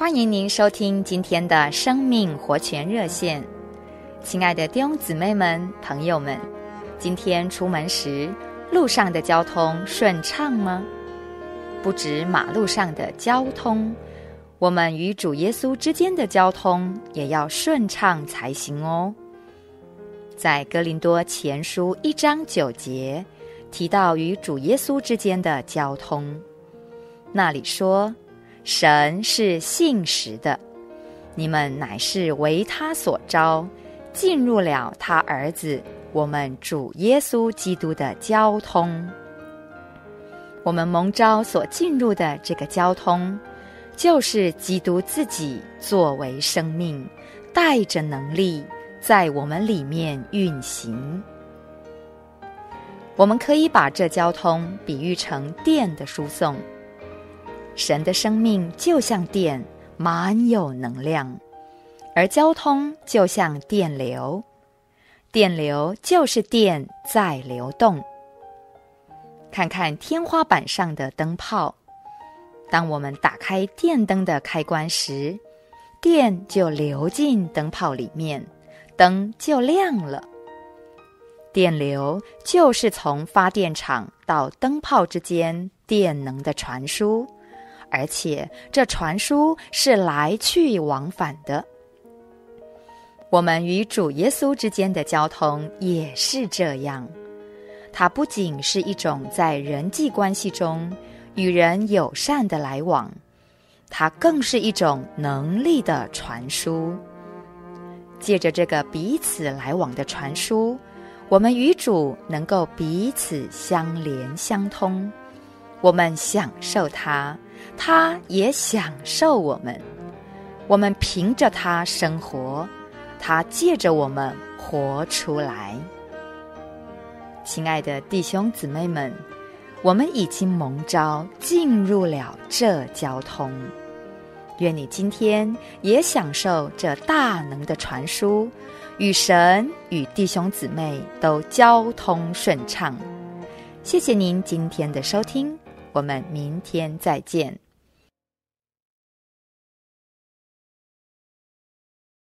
欢迎您收听今天的生命活泉热线，亲爱的弟兄姊妹们、朋友们，今天出门时路上的交通顺畅吗？不止马路上的交通，我们与主耶稣之间的交通也要顺畅才行哦。在哥林多前书一章九节提到与主耶稣之间的交通，那里说。神是信实的，你们乃是为他所招，进入了他儿子我们主耶稣基督的交通。我们蒙召所进入的这个交通，就是基督自己作为生命，带着能力在我们里面运行。我们可以把这交通比喻成电的输送。神的生命就像电，满有能量；而交通就像电流，电流就是电在流动。看看天花板上的灯泡，当我们打开电灯的开关时，电就流进灯泡里面，灯就亮了。电流就是从发电厂到灯泡之间电能的传输。而且这传输是来去往返的。我们与主耶稣之间的交通也是这样，它不仅是一种在人际关系中与人友善的来往，它更是一种能力的传输。借着这个彼此来往的传输，我们与主能够彼此相连相通，我们享受它。他也享受我们，我们凭着他生活，他借着我们活出来。亲爱的弟兄姊妹们，我们已经蒙召进入了这交通，愿你今天也享受这大能的传输，与神与弟兄姊妹都交通顺畅。谢谢您今天的收听。我们明天再见。